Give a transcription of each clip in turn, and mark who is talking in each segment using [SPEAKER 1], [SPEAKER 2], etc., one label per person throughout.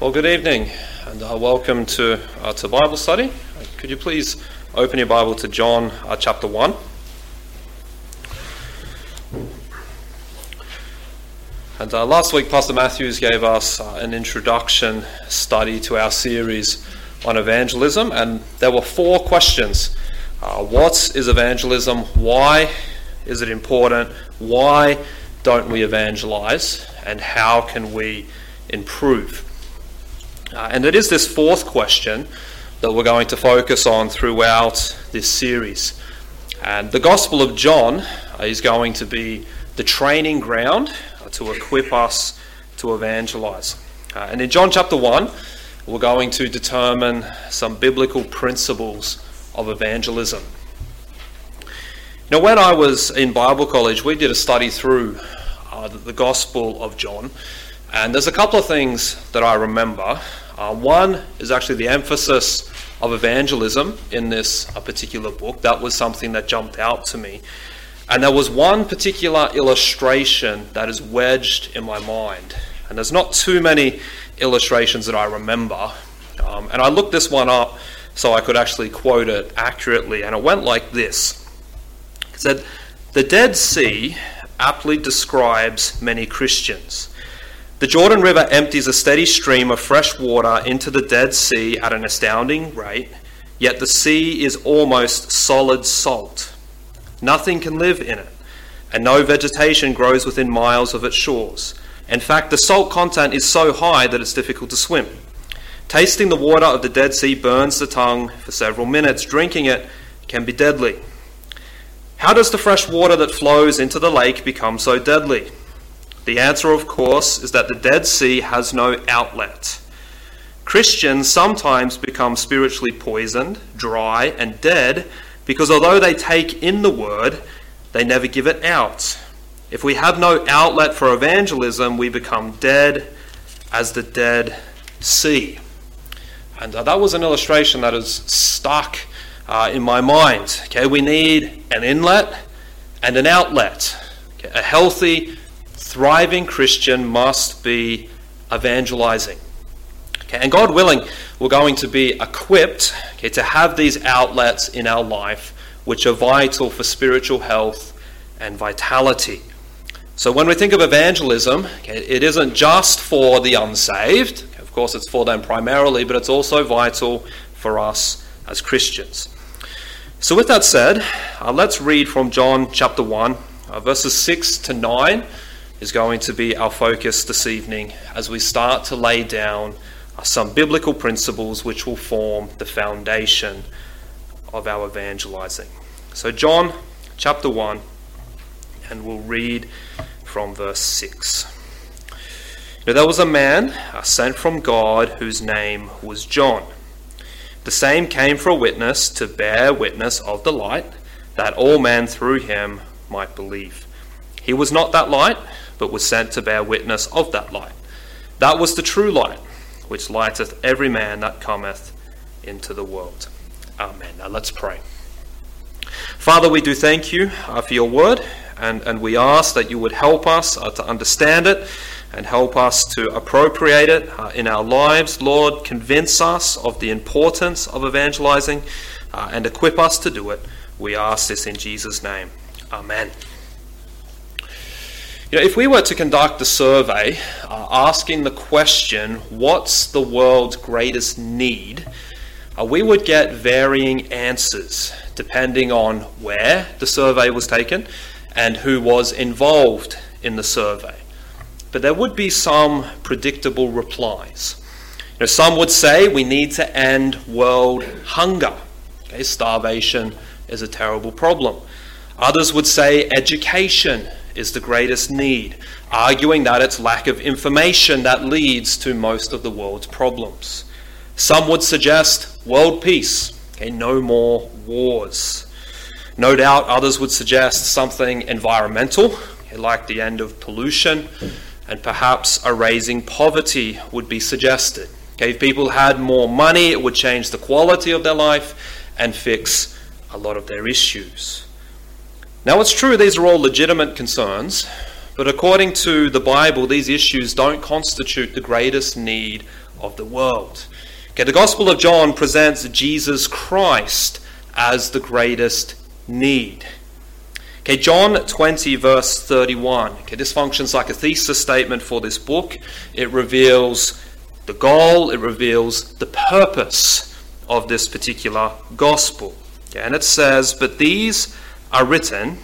[SPEAKER 1] Well, good evening, and uh, welcome to uh, to Bible study. Uh, could you please open your Bible to John uh, chapter one? And uh, last week, Pastor Matthews gave us uh, an introduction study to our series on evangelism, and there were four questions: What is evangelism? Why is it important? Why don't we evangelize? And how can we improve? Uh, and it is this fourth question that we're going to focus on throughout this series. And the Gospel of John uh, is going to be the training ground uh, to equip us to evangelize. Uh, and in John chapter 1, we're going to determine some biblical principles of evangelism. Now, when I was in Bible college, we did a study through uh, the Gospel of John. And there's a couple of things that I remember uh, one is actually the emphasis of evangelism in this uh, particular book. That was something that jumped out to me. And there was one particular illustration that is wedged in my mind. And there's not too many illustrations that I remember. Um, and I looked this one up so I could actually quote it accurately. And it went like this It said, The Dead Sea aptly describes many Christians. The Jordan River empties a steady stream of fresh water into the Dead Sea at an astounding rate, yet the sea is almost solid salt. Nothing can live in it, and no vegetation grows within miles of its shores. In fact, the salt content is so high that it's difficult to swim. Tasting the water of the Dead Sea burns the tongue for several minutes. Drinking it can be deadly. How does the fresh water that flows into the lake become so deadly? The answer, of course, is that the Dead Sea has no outlet. Christians sometimes become spiritually poisoned, dry, and dead because although they take in the word, they never give it out. If we have no outlet for evangelism, we become dead as the Dead Sea. And uh, that was an illustration that is stuck uh, in my mind. Okay, we need an inlet and an outlet. Okay, a healthy thriving Christian must be evangelizing. Okay, and God willing, we're going to be equipped okay, to have these outlets in our life which are vital for spiritual health and vitality. So when we think of evangelism, okay, it isn't just for the unsaved. Of course, it's for them primarily, but it's also vital for us as Christians. So, with that said, uh, let's read from John chapter 1, uh, verses 6 to 9 is going to be our focus this evening as we start to lay down some biblical principles which will form the foundation of our evangelizing. So, John chapter 1, and we'll read from verse 6. Now, there was a man uh, sent from God whose name was John. The same came for a witness to bear witness of the light, that all men through him might believe. He was not that light but was sent to bear witness of that light. That was the true light, which lighteth every man that cometh into the world. Amen. Now let's pray. Father, we do thank you uh, for your word, and, and we ask that you would help us uh, to understand it and help us to appropriate it uh, in our lives. Lord, convince us of the importance of evangelizing uh, and equip us to do it. We ask this in Jesus' name. Amen. You know, if we were to conduct a survey uh, asking the question, what's the world's greatest need, uh, we would get varying answers depending on where the survey was taken and who was involved in the survey. But there would be some predictable replies. You know, some would say we need to end world hunger. Okay, starvation is a terrible problem. Others would say education is the greatest need, arguing that it's lack of information that leads to most of the world's problems. Some would suggest world peace, okay, no more wars. No doubt others would suggest something environmental, like the end of pollution, and perhaps erasing poverty would be suggested. Okay, if people had more money, it would change the quality of their life and fix a lot of their issues. Now, it's true these are all legitimate concerns, but according to the Bible, these issues don't constitute the greatest need of the world. Okay, the Gospel of John presents Jesus Christ as the greatest need. Okay, John 20, verse 31. Okay, this functions like a thesis statement for this book. It reveals the goal, it reveals the purpose of this particular gospel. Okay, and it says, But these are written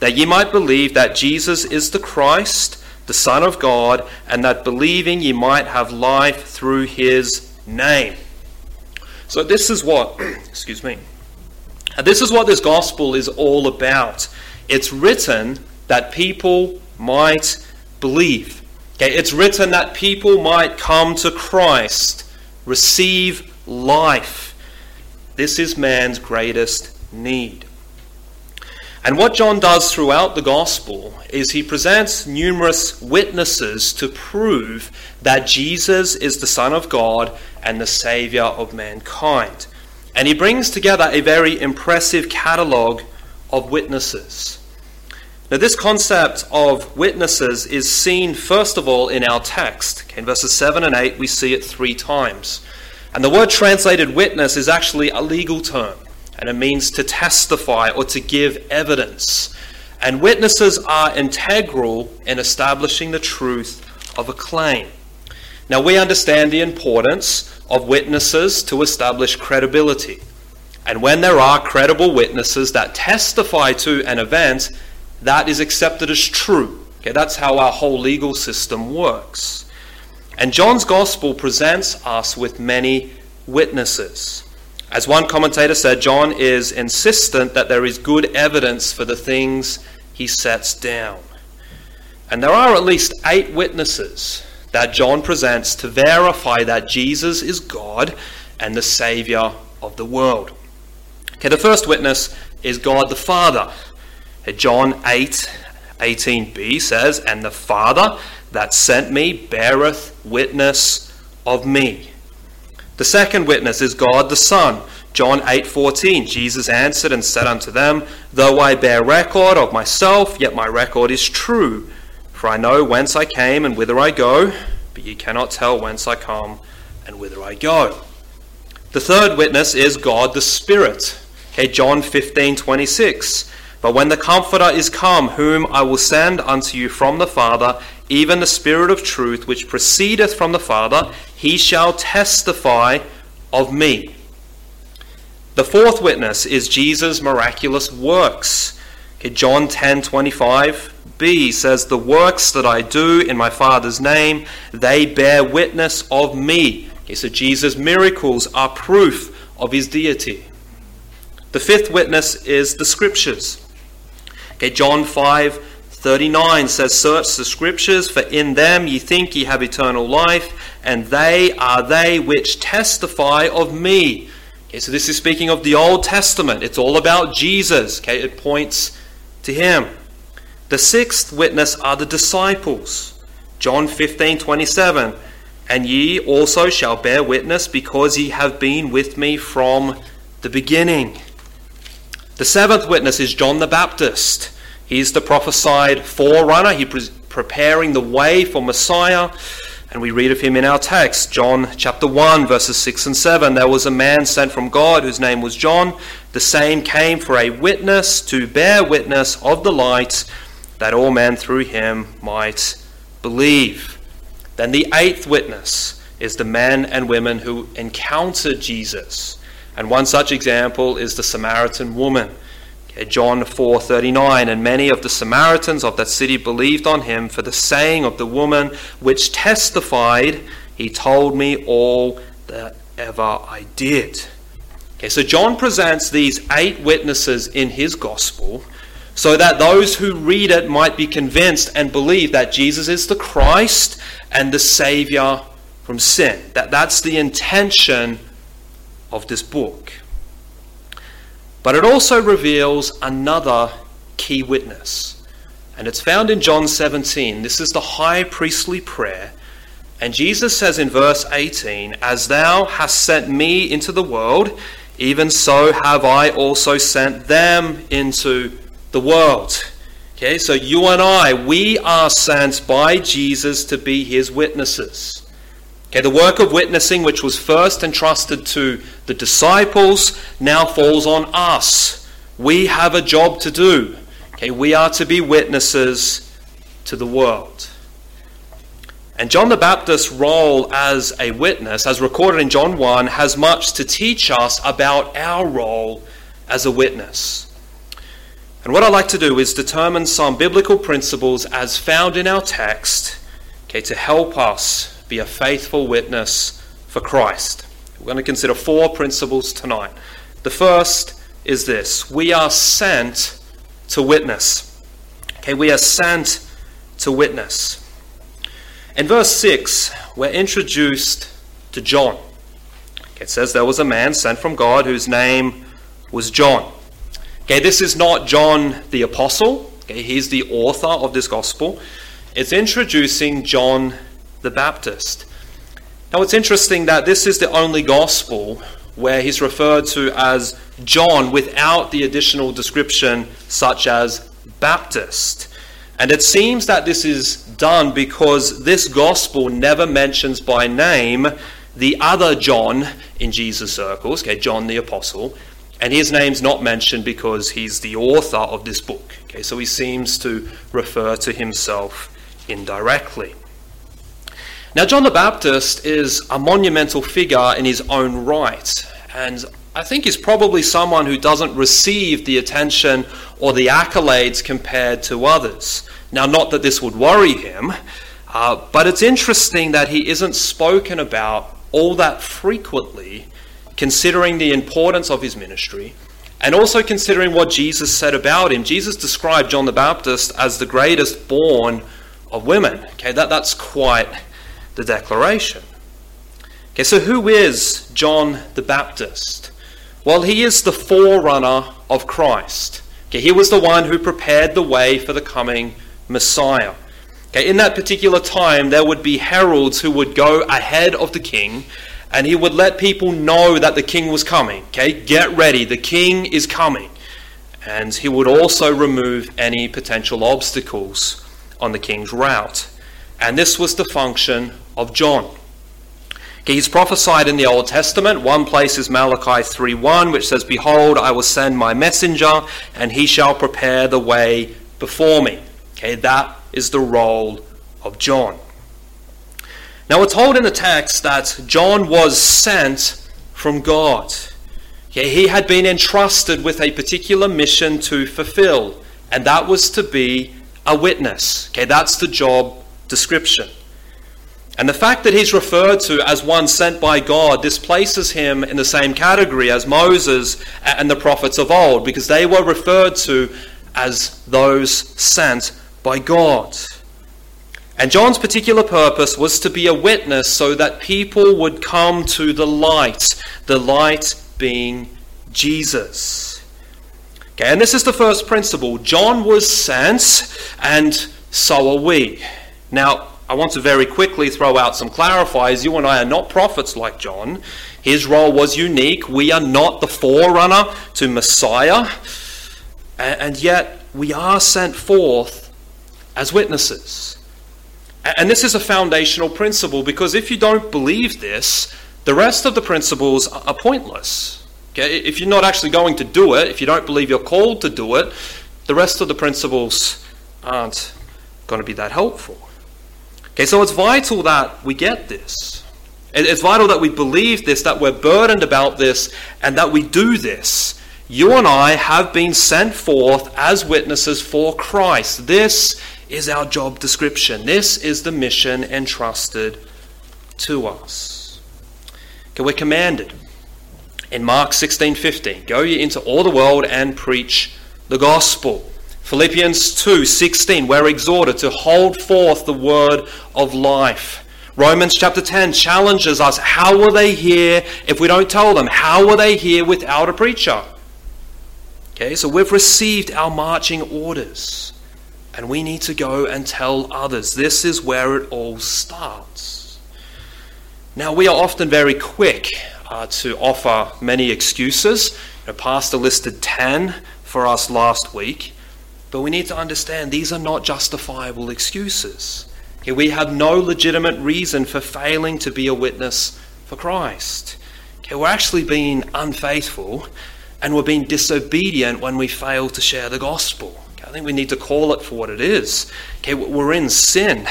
[SPEAKER 1] that ye might believe that Jesus is the Christ, the Son of God, and that believing ye might have life through his name. So this is what, excuse me, this is what this gospel is all about. It's written that people might believe. Okay, it's written that people might come to Christ, receive life. This is man's greatest need. And what John does throughout the gospel is he presents numerous witnesses to prove that Jesus is the Son of God and the Savior of mankind. And he brings together a very impressive catalogue of witnesses. Now, this concept of witnesses is seen first of all in our text. Okay, in verses 7 and 8, we see it three times. And the word translated witness is actually a legal term and it means to testify or to give evidence. And witnesses are integral in establishing the truth of a claim. Now, we understand the importance of witnesses to establish credibility. And when there are credible witnesses that testify to an event, that is accepted as true. Okay, that's how our whole legal system works. And John's gospel presents us with many witnesses. As one commentator said, John is insistent that there is good evidence for the things he sets down. And there are at least eight witnesses that John presents to verify that Jesus is God and the Savior of the world. Okay, the first witness is God the Father. John 8 18b says, And the Father that sent me beareth witness of me. The second witness is God the Son. John 8:14 Jesus answered and said unto them, Though I bear record of myself, yet my record is true. For I know whence I came and whither I go, but ye cannot tell whence I come and whither I go. The third witness is God the Spirit. Okay, John 15:26. But when the Comforter is come, whom I will send unto you from the Father, even the Spirit of truth, which proceedeth from the Father, he shall testify of me. The fourth witness is Jesus' miraculous works. Okay, John 10 25b says, The works that I do in my Father's name, they bear witness of me. Okay, so Jesus' miracles are proof of his deity. The fifth witness is the Scriptures. Okay, John 5 39 says, Search the Scriptures, for in them ye think ye have eternal life, and they are they which testify of me. Okay, so this is speaking of the Old Testament. It's all about Jesus. Okay, it points to him. The sixth witness are the disciples. John 15 27. And ye also shall bear witness, because ye have been with me from the beginning. The seventh witness is John the Baptist. He's the prophesied forerunner. He's preparing the way for Messiah. And we read of him in our text, John chapter 1, verses 6 and 7. There was a man sent from God whose name was John. The same came for a witness to bear witness of the light, that all men through him might believe. Then the eighth witness is the men and women who encountered Jesus. And one such example is the Samaritan woman. Okay, John 4:39 and many of the Samaritans of that city believed on him for the saying of the woman which testified he told me all that ever I did. Okay, so John presents these eight witnesses in his gospel so that those who read it might be convinced and believe that Jesus is the Christ and the savior from sin. That that's the intention of this book. But it also reveals another key witness. And it's found in John 17. This is the high priestly prayer. And Jesus says in verse 18, As thou hast sent me into the world, even so have I also sent them into the world. Okay, so you and I, we are sent by Jesus to be his witnesses. Okay, the work of witnessing, which was first entrusted to the disciples, now falls on us. We have a job to do. Okay, we are to be witnesses to the world. And John the Baptist's role as a witness, as recorded in John 1, has much to teach us about our role as a witness. And what I'd like to do is determine some biblical principles as found in our text okay, to help us be a faithful witness for Christ. We're going to consider four principles tonight. The first is this we are sent to witness. Okay, we are sent to witness. In verse 6, we're introduced to John. It says there was a man sent from God whose name was John. Okay, this is not John the Apostle. Okay, he's the author of this gospel. It's introducing John the Baptist. Now, it's interesting that this is the only gospel where he's referred to as John without the additional description such as Baptist. And it seems that this is done because this gospel never mentions by name the other John in Jesus' circles, okay, John the Apostle, and his name's not mentioned because he's the author of this book. Okay, so he seems to refer to himself indirectly. Now, John the Baptist is a monumental figure in his own right, and I think he's probably someone who doesn't receive the attention or the accolades compared to others. Now, not that this would worry him, uh, but it's interesting that he isn't spoken about all that frequently, considering the importance of his ministry and also considering what Jesus said about him. Jesus described John the Baptist as the greatest born of women. Okay, that, that's quite the declaration. Okay, so who is John the Baptist? Well, he is the forerunner of Christ. Okay, he was the one who prepared the way for the coming Messiah. Okay, in that particular time, there would be heralds who would go ahead of the king, and he would let people know that the king was coming. Okay, get ready, the king is coming. And he would also remove any potential obstacles on the king's route. And this was the function of John. Okay, he's prophesied in the Old Testament. One place is Malachi 3:1, which says, Behold, I will send my messenger, and he shall prepare the way before me. Okay, that is the role of John. Now, we're told in the text that John was sent from God. Okay, he had been entrusted with a particular mission to fulfill, and that was to be a witness. Okay, that's the job description. And the fact that he's referred to as one sent by God displaces him in the same category as Moses and the prophets of old, because they were referred to as those sent by God. And John's particular purpose was to be a witness so that people would come to the light, the light being Jesus. Okay, and this is the first principle. John was sent, and so are we. Now, I want to very quickly throw out some clarifiers. You and I are not prophets like John. His role was unique. We are not the forerunner to Messiah, and yet we are sent forth as witnesses. And this is a foundational principle because if you don't believe this, the rest of the principles are pointless. Okay? If you're not actually going to do it, if you don't believe you're called to do it, the rest of the principles aren't going to be that helpful. Okay, so it's vital that we get this. It's vital that we believe this, that we're burdened about this, and that we do this. You and I have been sent forth as witnesses for Christ. This is our job description. This is the mission entrusted to us. Okay, we're commanded in Mark 16:15, go ye into all the world and preach the gospel. Philippians 2:16, we're exhorted to hold forth the word of life. Romans chapter 10 challenges us, how will they hear if we don't tell them? How will they hear without a preacher? Okay, so we've received our marching orders. And we need to go and tell others. This is where it all starts. Now, we are often very quick uh, to offer many excuses. You know, Pastor listed 10 for us last week. But we need to understand these are not justifiable excuses. We have no legitimate reason for failing to be a witness for Christ. We're actually being unfaithful and we're being disobedient when we fail to share the gospel. I think we need to call it for what it is. We're in sin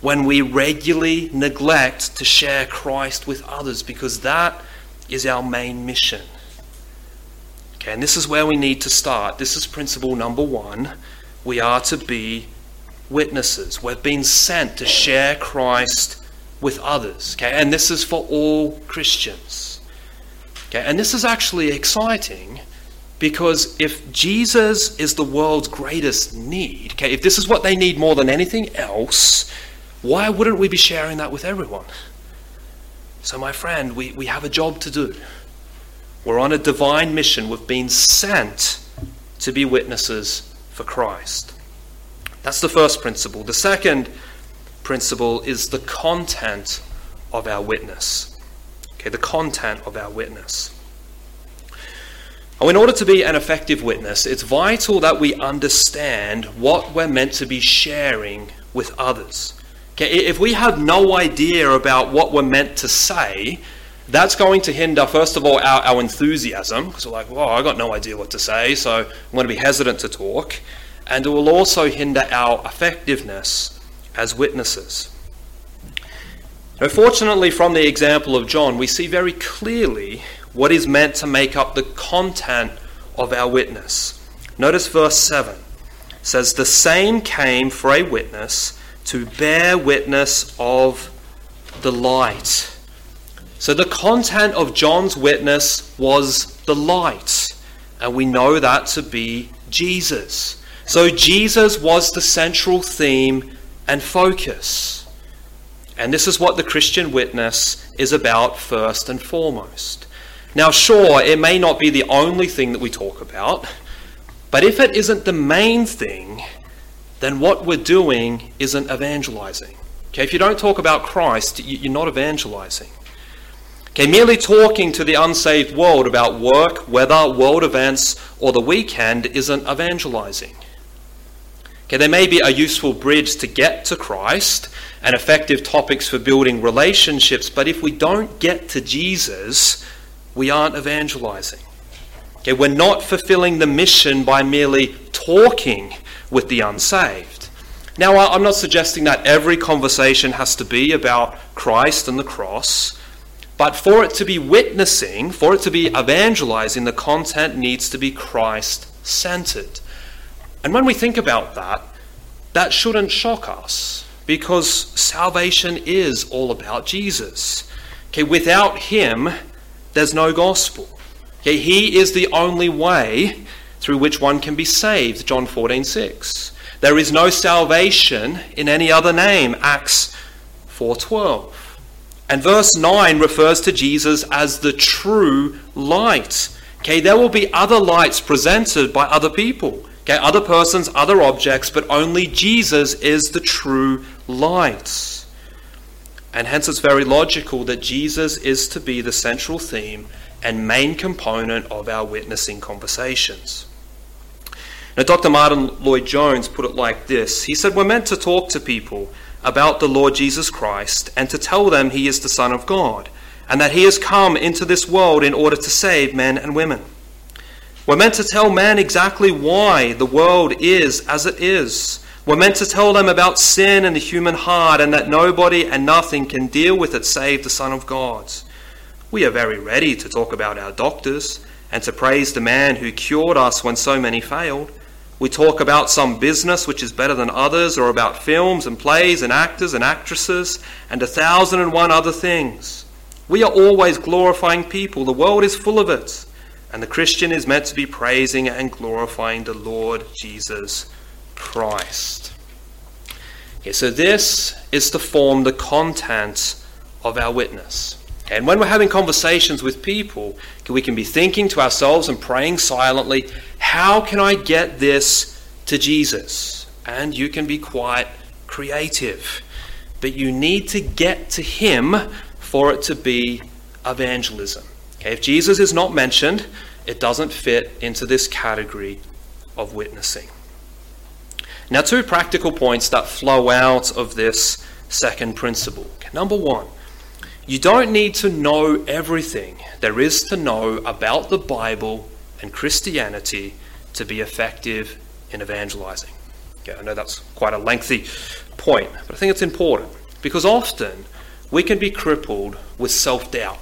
[SPEAKER 1] when we regularly neglect to share Christ with others because that is our main mission. Okay, and this is where we need to start. This is principle number one. We are to be witnesses. We've been sent to share Christ with others. Okay, and this is for all Christians. Okay, and this is actually exciting because if Jesus is the world's greatest need, okay, if this is what they need more than anything else, why wouldn't we be sharing that with everyone? So, my friend, we, we have a job to do. We're on a divine mission. We've been sent to be witnesses for Christ. That's the first principle. The second principle is the content of our witness. Okay, the content of our witness. In order to be an effective witness, it's vital that we understand what we're meant to be sharing with others. Okay, if we have no idea about what we're meant to say, that's going to hinder, first of all, our, our enthusiasm, because we're like, well, I got no idea what to say, so I'm going to be hesitant to talk. And it will also hinder our effectiveness as witnesses. Now, fortunately, from the example of John, we see very clearly what is meant to make up the content of our witness. Notice verse 7 it says, The same came for a witness to bear witness of the light. So the content of John's witness was the light, and we know that to be Jesus. So Jesus was the central theme and focus. And this is what the Christian witness is about first and foremost. Now, sure, it may not be the only thing that we talk about, but if it isn't the main thing, then what we're doing isn't evangelizing. Okay, if you don't talk about Christ, you're not evangelizing. Okay, merely talking to the unsaved world about work, weather, world events, or the weekend isn't evangelizing. Okay, there may be a useful bridge to get to Christ and effective topics for building relationships, but if we don't get to Jesus, we aren't evangelizing. Okay, we're not fulfilling the mission by merely talking with the unsaved. Now, I'm not suggesting that every conversation has to be about Christ and the cross, but for it to be witnessing, for it to be evangelizing, the content needs to be Christ centered. And when we think about that, that shouldn't shock us because salvation is all about Jesus. Okay, without him, there's no gospel. Okay, he is the only way through which one can be saved. John 14, 6. There is no salvation in any other name. Acts 4.12. And verse 9 refers to Jesus as the true light. Okay, there will be other lights presented by other people. Okay, other persons, other objects, but only Jesus is the true light. And hence it's very logical that Jesus is to be the central theme and main component of our witnessing conversations. Now, Dr. Martyn Lloyd-Jones put it like this He said, We're meant to talk to people about the Lord Jesus Christ and to tell them he is the Son of God and that he has come into this world in order to save men and women. We're meant to tell men exactly why the world is as it is. We're meant to tell them about sin and the human heart and that nobody and nothing can deal with it save the Son of God. We are very ready to talk about our doctors and to praise the man who cured us when so many failed. We talk about some business which is better than others, or about films and plays and actors and actresses, and a thousand and one other things. We are always glorifying people. The world is full of it. And the Christian is meant to be praising and glorifying the Lord Jesus Christ. Okay, so this is to form the content of our witness. And when we're having conversations with people, we can be thinking to ourselves and praying silently, how can I get this to Jesus? And you can be quite creative. But you need to get to Him for it to be evangelism. Okay, if Jesus is not mentioned, it doesn't fit into this category of witnessing. Now, two practical points that flow out of this second principle. Number one, you don't need to know everything there is to know about the Bible and Christianity to be effective in evangelizing. Okay, I know that's quite a lengthy point, but I think it's important because often we can be crippled with self doubt.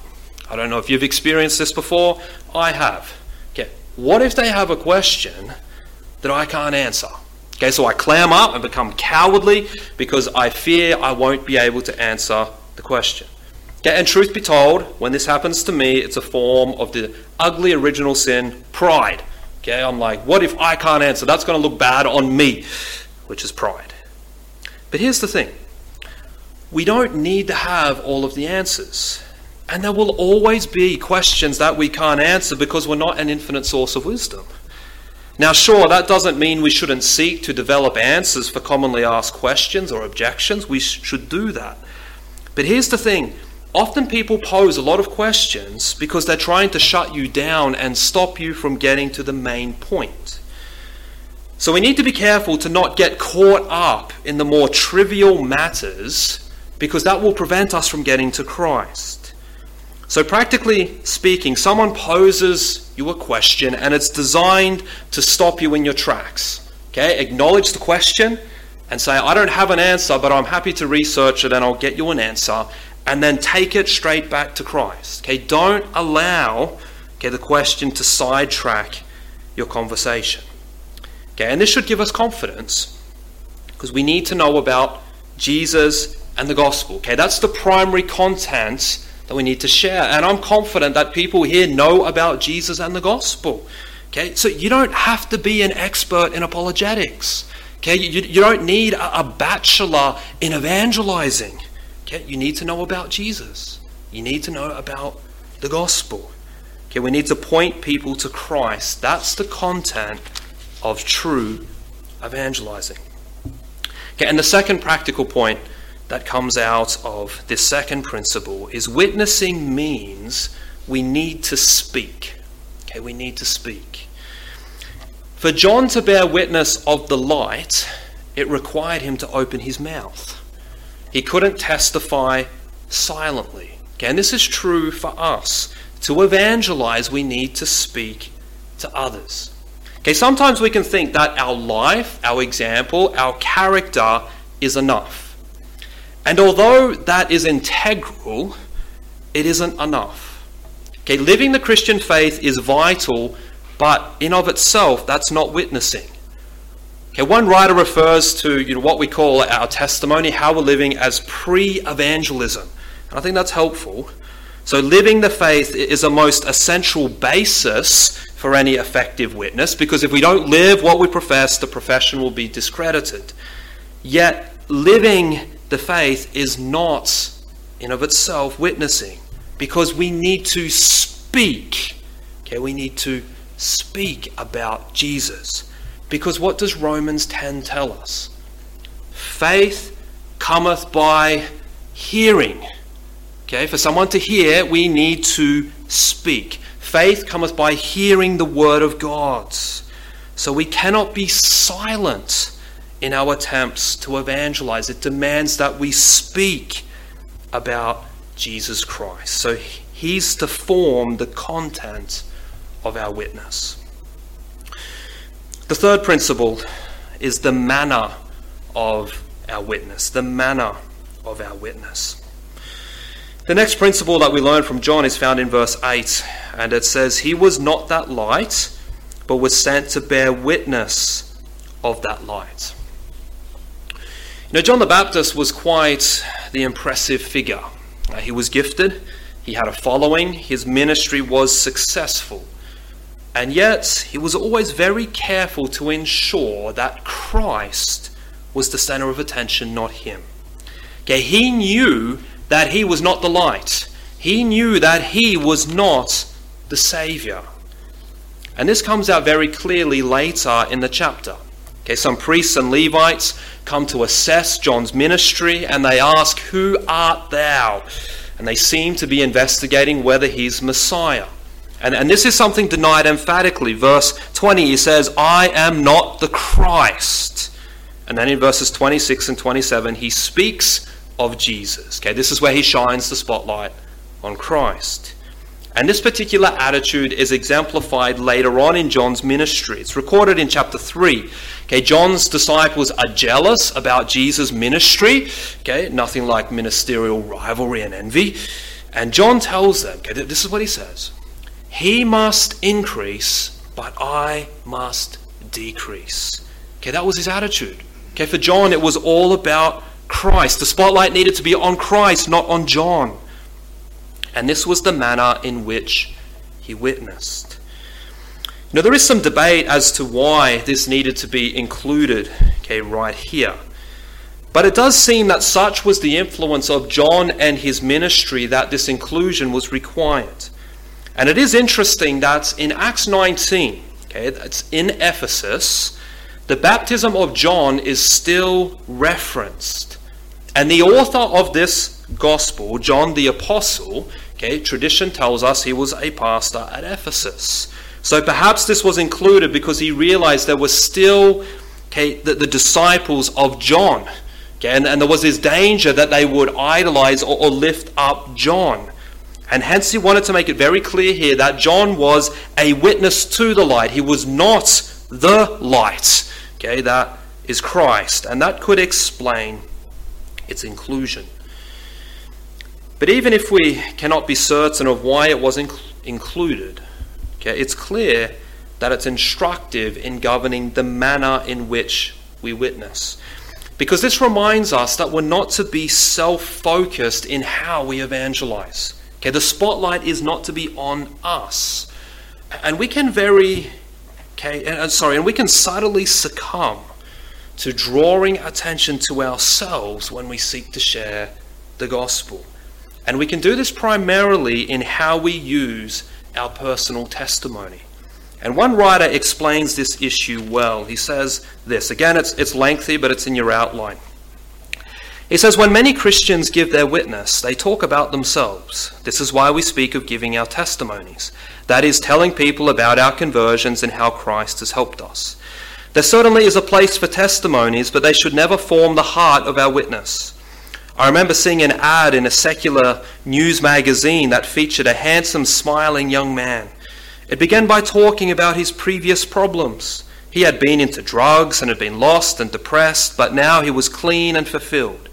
[SPEAKER 1] I don't know if you've experienced this before. I have. Okay, what if they have a question that I can't answer? Okay, so I clam up and become cowardly because I fear I won't be able to answer the question. Okay, and truth be told, when this happens to me, it's a form of the ugly original sin, pride. Okay, I'm like, what if I can't answer? That's going to look bad on me, which is pride. But here's the thing we don't need to have all of the answers. And there will always be questions that we can't answer because we're not an infinite source of wisdom. Now, sure, that doesn't mean we shouldn't seek to develop answers for commonly asked questions or objections. We should do that. But here's the thing often people pose a lot of questions because they're trying to shut you down and stop you from getting to the main point. So we need to be careful to not get caught up in the more trivial matters because that will prevent us from getting to Christ. So, practically speaking, someone poses you a question and it's designed to stop you in your tracks. Okay, acknowledge the question and say, I don't have an answer, but I'm happy to research it and I'll get you an answer. And then take it straight back to Christ. Okay, don't allow okay, the question to sidetrack your conversation. Okay, and this should give us confidence because we need to know about Jesus and the gospel. Okay, that's the primary content that we need to share. And I'm confident that people here know about Jesus and the gospel. Okay, so you don't have to be an expert in apologetics. Okay, you, you don't need a, a bachelor in evangelizing. Okay, you need to know about Jesus. You need to know about the gospel. Okay, we need to point people to Christ. That's the content of true evangelizing. Okay, and the second practical point that comes out of this second principle is witnessing means we need to speak. Okay, we need to speak. For John to bear witness of the light, it required him to open his mouth. He couldn't testify silently. And this is true for us. To evangelize, we need to speak to others. Okay, sometimes we can think that our life, our example, our character is enough. And although that is integral, it isn't enough. Okay, living the Christian faith is vital, but in of itself, that's not witnessing. Okay, one writer refers to you know, what we call our testimony, how we're living as pre-evangelism. And I think that's helpful. So living the faith is a most essential basis for any effective witness, because if we don't live what we profess, the profession will be discredited. Yet living the faith is not in of itself witnessing because we need to speak. Okay, we need to speak about Jesus. Because what does Romans 10 tell us? Faith cometh by hearing. Okay, for someone to hear, we need to speak. Faith cometh by hearing the word of God. So we cannot be silent in our attempts to evangelize. It demands that we speak about Jesus Christ. So he's to form the content of our witness. The third principle is the manner of our witness. The manner of our witness. The next principle that we learn from John is found in verse 8, and it says, He was not that light, but was sent to bear witness of that light. Now, John the Baptist was quite the impressive figure. He was gifted, he had a following, his ministry was successful. And yet, he was always very careful to ensure that Christ was the center of attention, not him. Okay, he knew that he was not the light. He knew that he was not the Savior. And this comes out very clearly later in the chapter. Okay, some priests and Levites come to assess John's ministry and they ask, Who art thou? And they seem to be investigating whether he's Messiah. And, and this is something denied emphatically. Verse 20, he says, I am not the Christ. And then in verses 26 and 27, he speaks of Jesus. Okay, this is where he shines the spotlight on Christ. And this particular attitude is exemplified later on in John's ministry. It's recorded in chapter 3. Okay, John's disciples are jealous about Jesus' ministry. Okay, nothing like ministerial rivalry and envy. And John tells them, okay, this is what he says He must increase, but I must decrease. Okay, that was his attitude. Okay, for John, it was all about Christ. The spotlight needed to be on Christ, not on John. And this was the manner in which he witnessed. Now, there is some debate as to why this needed to be included, okay, right here. But it does seem that such was the influence of John and his ministry that this inclusion was required. And it is interesting that in Acts 19, okay, that's in Ephesus, the baptism of John is still referenced. And the author of this gospel, John the Apostle, okay, tradition tells us he was a pastor at Ephesus. So perhaps this was included because he realized there were still okay, the, the disciples of John. Okay, and, and, there was this danger that they would idolize or, or lift up John. And hence he wanted to make it very clear here that John was a witness to the light. He was not the light. Okay, that is Christ. And that could explain its inclusion. But even if we cannot be certain of why it was inc- included, okay, it's clear that it's instructive in governing the manner in which we witness. Because this reminds us that we're not to be self focused in how we evangelize. Okay, the spotlight is not to be on us. And we can very, okay, and, sorry, and we can subtly succumb to drawing attention to ourselves when we seek to share the gospel. And we can do this primarily in how we use our personal testimony. And one writer explains this issue well. He says this. Again, it's, it's lengthy, but it's in your outline. He says, When many Christians give their witness, they talk about themselves. This is why we speak of giving our testimonies. That is, telling people about our conversions and how Christ has helped us. There certainly is a place for testimonies, but they should never form the heart of our witness. I remember seeing an ad in a secular news magazine that featured a handsome, smiling young man. It began by talking about his previous problems. He had been into drugs and had been lost and depressed, but now he was clean and fulfilled.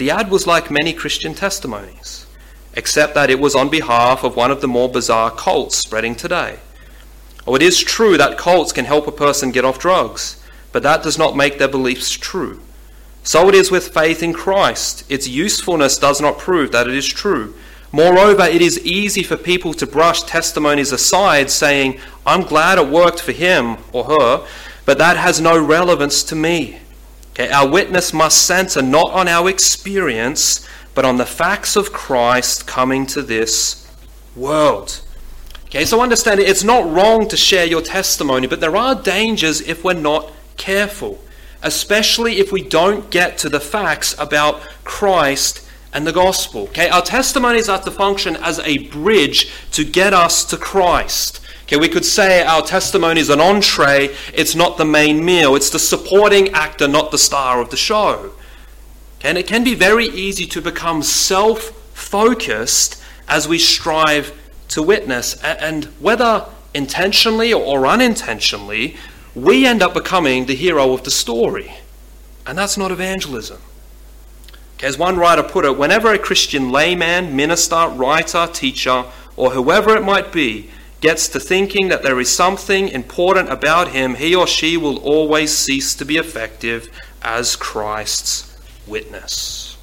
[SPEAKER 1] The ad was like many Christian testimonies, except that it was on behalf of one of the more bizarre cults spreading today. Oh, it is true that cults can help a person get off drugs, but that does not make their beliefs true. So it is with faith in Christ. Its usefulness does not prove that it is true. Moreover, it is easy for people to brush testimonies aside, saying, I'm glad it worked for him or her, but that has no relevance to me. Okay, our witness must center not on our experience, but on the facts of Christ coming to this world. Okay, so understand it, it's not wrong to share your testimony, but there are dangers if we're not careful, especially if we don't get to the facts about Christ and the gospel. Okay, our testimonies are to function as a bridge to get us to Christ. Okay, we could say our testimony is an entree, it's not the main meal, it's the supporting actor, not the star of the show. Okay, and it can be very easy to become self focused as we strive to witness. And whether intentionally or unintentionally, we end up becoming the hero of the story. And that's not evangelism. As one writer put it, whenever a Christian layman, minister, writer, teacher, or whoever it might be gets to thinking that there is something important about him, he or she will always cease to be effective as Christ's witness.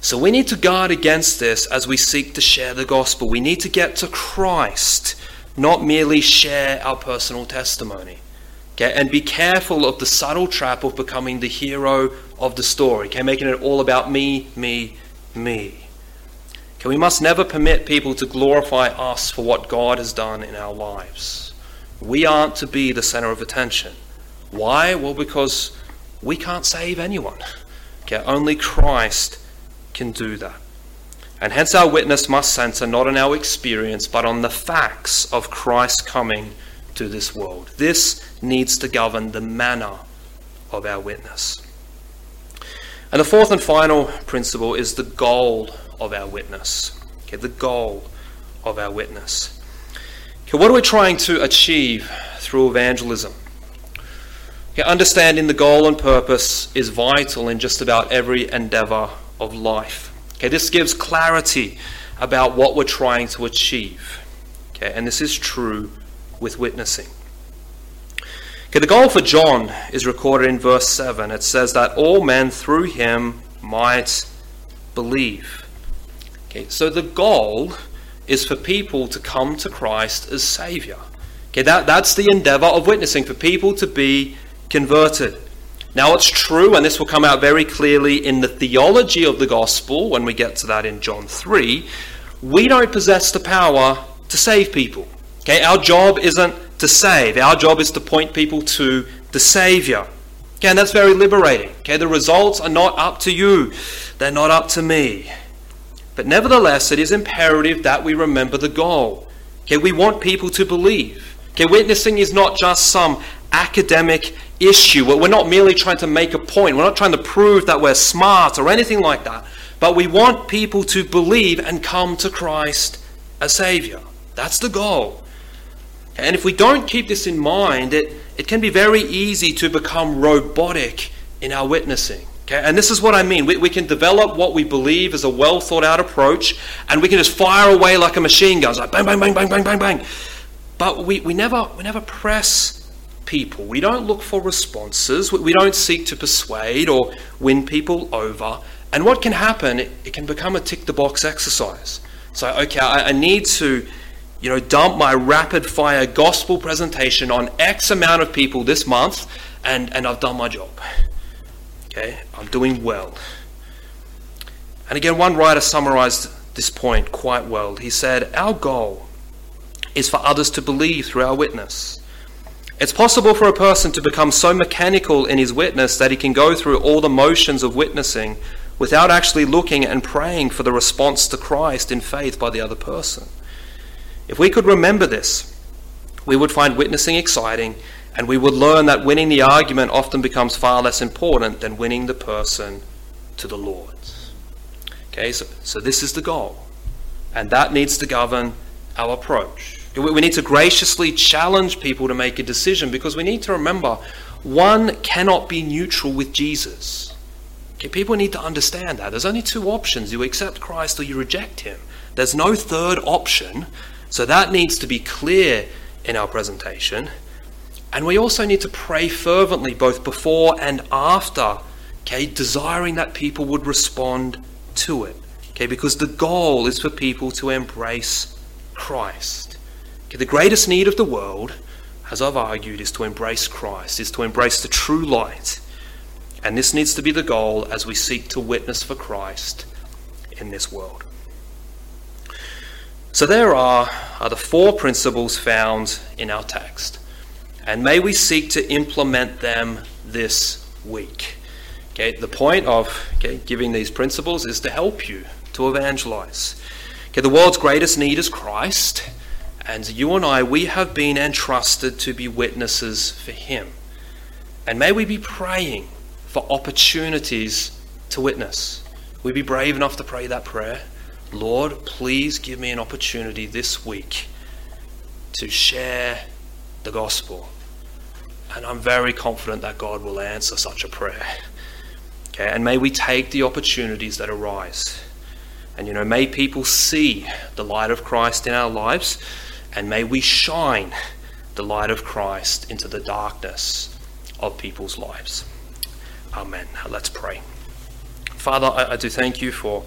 [SPEAKER 1] So we need to guard against this as we seek to share the gospel. We need to get to Christ, not merely share our personal testimony. Okay? And be careful of the subtle trap of becoming the hero of the story, okay? making it all about me, me, me. We must never permit people to glorify us for what God has done in our lives. We aren't to be the center of attention. Why? Well, because we can't save anyone. Okay? Only Christ can do that. And hence our witness must center not on our experience, but on the facts of Christ coming to this world. This needs to govern the manner of our witness. And the fourth and final principle is the goal of our witness. Okay, the goal of our witness. Okay, what are we trying to achieve through evangelism? Okay, understanding the goal and purpose is vital in just about every endeavor of life. Okay, this gives clarity about what we're trying to achieve. Okay, and this is true with witnessing. Okay, the goal for John is recorded in verse 7. It says that all men through him might believe. Okay, so the goal is for people to come to Christ as Savior. Okay, that, that's the endeavor of witnessing, for people to be converted. Now, it's true, and this will come out very clearly in the theology of the gospel when we get to that in John 3. We don't possess the power to save people. Okay, our job isn't to save, our job is to point people to the Savior. Okay, and that's very liberating. Okay, the results are not up to you, they're not up to me. But nevertheless, it is imperative that we remember the goal. Okay, we want people to believe. Okay, witnessing is not just some academic issue. We're not merely trying to make a point. We're not trying to prove that we're smart or anything like that. But we want people to believe and come to Christ as Savior. That's the goal. And if we don't keep this in mind, it, it can be very easy to become robotic in our witnessing. Okay? And this is what I mean. We, we can develop what we believe is a well thought out approach, and we can just fire away like a machine gun, like bang, bang, bang, bang, bang, bang, bang. But we, we, never, we never press people. We don't look for responses. We don't seek to persuade or win people over. And what can happen, it, it can become a tick the box exercise. So, okay, I, I need to, you know, dump my rapid fire gospel presentation on X amount of people this month, and, and I've done my job. Okay, I'm doing well. And again, one writer summarized this point quite well. He said, Our goal is for others to believe through our witness. It's possible for a person to become so mechanical in his witness that he can go through all the motions of witnessing without actually looking and praying for the response to Christ in faith by the other person. If we could remember this, we would find witnessing exciting and we would learn that winning the argument often becomes far less important than winning the person to the Lord. Okay, so, so this is the goal. And that needs to govern our approach. We need to graciously challenge people to make a decision because we need to remember one cannot be neutral with Jesus. Okay, people need to understand that. There's only two options you accept Christ or you reject him. There's no third option. So that needs to be clear in our presentation. And we also need to pray fervently both before and after, okay, desiring that people would respond to it. Okay, because the goal is for people to embrace Christ. Okay, The greatest need of the world, as I've argued, is to embrace Christ, is to embrace the true light. And this needs to be the goal as we seek to witness for Christ in this world. So there are, are the four principles found in our text. And may we seek to implement them this week. Okay, the point of okay, giving these principles is to help you to evangelize. Okay, the world's greatest need is Christ. And you and I, we have been entrusted to be witnesses for Him. And may we be praying for opportunities to witness. We be brave enough to pray that prayer. Lord, please give me an opportunity this week to share the gospel. And I'm very confident that God will answer such a prayer. Okay, and may we take the opportunities that arise. And you know, may people see the light of Christ in our lives and may we shine the light of Christ into the darkness of people's lives. Amen. Let's pray. Father, I, I do thank you for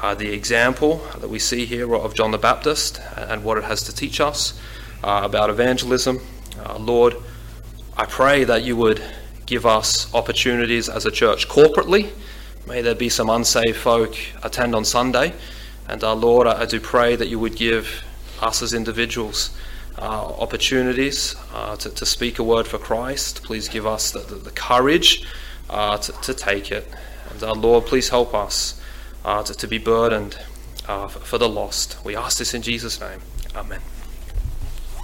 [SPEAKER 1] uh, the example that we see here of John the Baptist and what it has to teach us uh, about evangelism. Uh, Lord, I pray that you would give us opportunities as a church corporately. May there be some unsaved folk attend on Sunday. And uh, Lord, I, do pray that you would give us as individuals uh, opportunities uh, to, to, speak a word for Christ. Please give us the, the, the courage uh, to, to, take it. And uh, Lord, please help us uh, to, to, be burdened for the lost. We ask this in Jesus' name. Amen.